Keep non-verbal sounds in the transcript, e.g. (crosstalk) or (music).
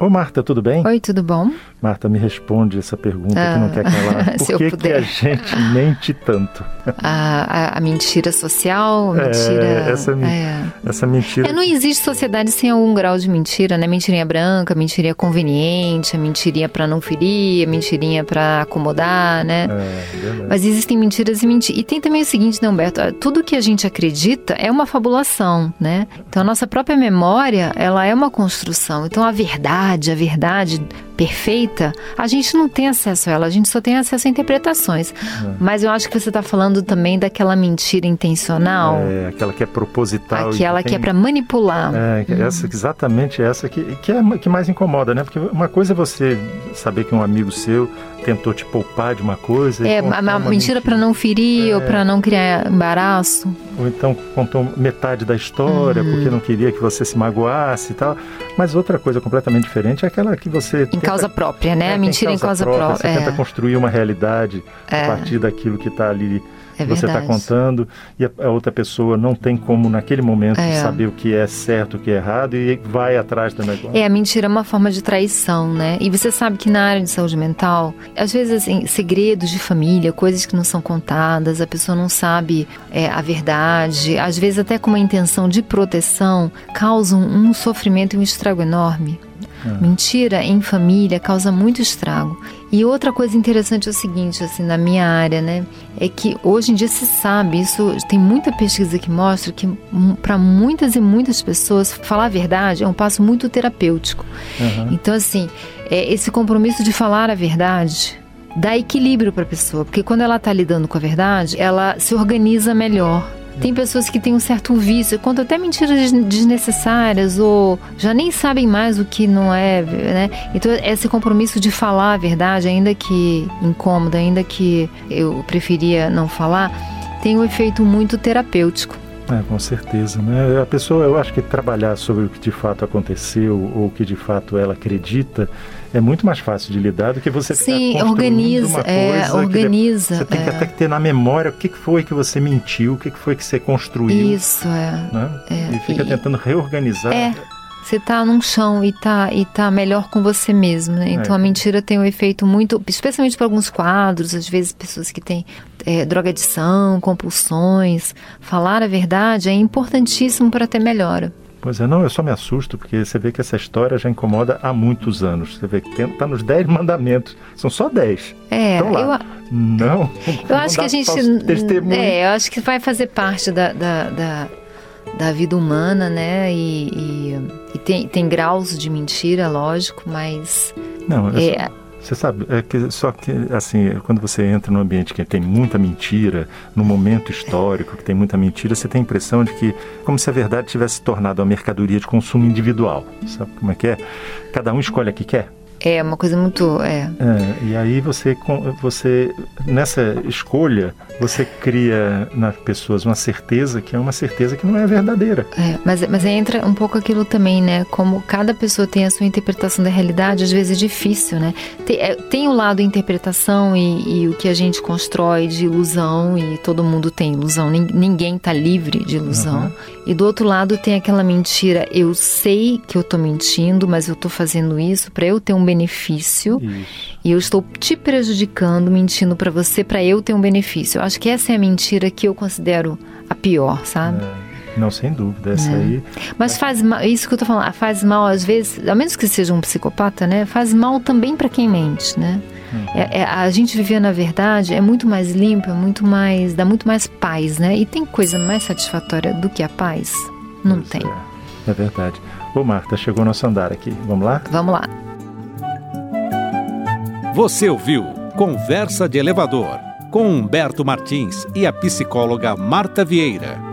Ô Marta, tudo bem? Oi, tudo bom? Marta, me responde essa pergunta ah, que não quer calar. (laughs) Por que, que a gente mente tanto? A, a, a mentira social, a é, mentira... É, essa, é. essa mentira... É, não existe sociedade sem algum grau de mentira, né? Mentirinha branca, mentirinha conveniente, a mentirinha para não ferir, a mentirinha para acomodar, né? É, Mas existem mentiras e mentiras. E tem também o seguinte, né, Humberto? Tudo que a gente acredita é uma fabulação, né? Então a nossa própria memória, ela é uma construção. Então a verdade, a verdade perfeita, a gente não tem acesso a ela, a gente só tem acesso a interpretações. É. Mas eu acho que você está falando também daquela mentira intencional. É, aquela que é proposital. Aquela que, tem... que é para manipular. É, essa, exatamente essa que, que é que mais incomoda, né? Porque uma coisa é você saber que um amigo seu tentou te poupar de uma coisa. É, uma, uma mentira para não ferir é. ou para não criar embaraço. Ou então contou metade da história uhum. porque não queria que você se magoasse e tal. Mas outra coisa completamente diferente é aquela que você. Em tenta, causa própria, né? É, mentira em causa, própria. própria. Você tenta é. construir uma realidade a é. partir daquilo que está ali é você está contando e a, a, outra pessoa não tem como naquele momento é. saber o que é certo, o que é errado e vai atrás do negócio. É, a mentira é uma forma de traição, né? E você sabe que na área de saúde mental, às vezes assim, segredos de família, coisas que não são contadas, a pessoa não sabe é, a verdade, às vezes até com uma intenção de proteção, causam um sofrimento e um estrago enorme. É. Mentira em família causa muito estrago. E outra coisa interessante é o seguinte, assim, na minha área, né, é que hoje em dia se sabe, isso tem muita pesquisa que mostra que para muitas e muitas pessoas falar a verdade é um passo muito terapêutico. Uhum. Então, assim, é, esse compromisso de falar a verdade dá equilíbrio para a pessoa, porque quando ela está lidando com a verdade, ela se organiza melhor tem pessoas que têm um certo vício, contam até mentiras desnecessárias ou já nem sabem mais o que não é, né? Então, esse compromisso de falar a verdade, ainda que incômoda, ainda que eu preferia não falar, tem um efeito muito terapêutico. É, com certeza, né? A pessoa, eu acho que trabalhar sobre o que de fato aconteceu ou o que de fato ela acredita é muito mais fácil de lidar do que você Sim, organiza, é, organiza. Você tem que é. até ter na memória o que foi que você mentiu, o que foi que você construiu. Isso, é. Né? é e fica e, tentando reorganizar. É. Você está num chão e está e tá melhor com você mesmo, né? Então é. a mentira tem um efeito muito, especialmente para alguns quadros, às vezes pessoas que têm é, drogadição, compulsões. Falar a verdade é importantíssimo para ter melhora. Pois é, não, eu só me assusto porque você vê que essa história já incomoda há muitos anos. Você vê que está nos dez (laughs) mandamentos. São só dez. É, lá. eu, não. Eu acho que a gente. É, eu acho que vai fazer parte da, da, da, da vida humana, né? E, e, e, tem, tem graus de mentira, lógico, mas. Não, é, só... Você sabe, é que, só que, assim, quando você entra num ambiente que tem muita mentira, num momento histórico que tem muita mentira, você tem a impressão de que, como se a verdade tivesse tornado uma mercadoria de consumo individual. Sabe como é que é? Cada um escolhe a que quer. É uma coisa muito. É. é e aí você, você, nessa escolha, você cria nas pessoas uma certeza que é uma certeza que não é verdadeira. É, mas, mas entra um pouco aquilo também, né? Como cada pessoa tem a sua interpretação da realidade, às vezes é difícil, né? Tem, é, tem o lado interpretação e, e, o que a gente constrói de ilusão, e todo mundo tem ilusão, ninguém está livre de ilusão. Uhum. E do outro lado tem aquela mentira, eu sei que eu estou mentindo, mas eu estou fazendo isso para eu ter um benefício Isso. e eu estou te prejudicando, mentindo para você para eu ter um benefício. Eu acho que essa é a mentira que eu considero a pior, sabe? É. Não, sem dúvida, essa é. aí. Mas faz mal, isso que eu tô falando, faz mal às vezes, a menos que seja um psicopata, né? Faz mal também para quem mente, né? Uhum. É, é, a gente viver na verdade é muito mais limpo, é muito mais, dá muito mais paz, né? E tem coisa mais satisfatória do que a paz? Não tem. É, é verdade. Ô Marta, chegou nosso andar aqui. Vamos lá? Vamos lá. Você ouviu Conversa de Elevador com Humberto Martins e a psicóloga Marta Vieira.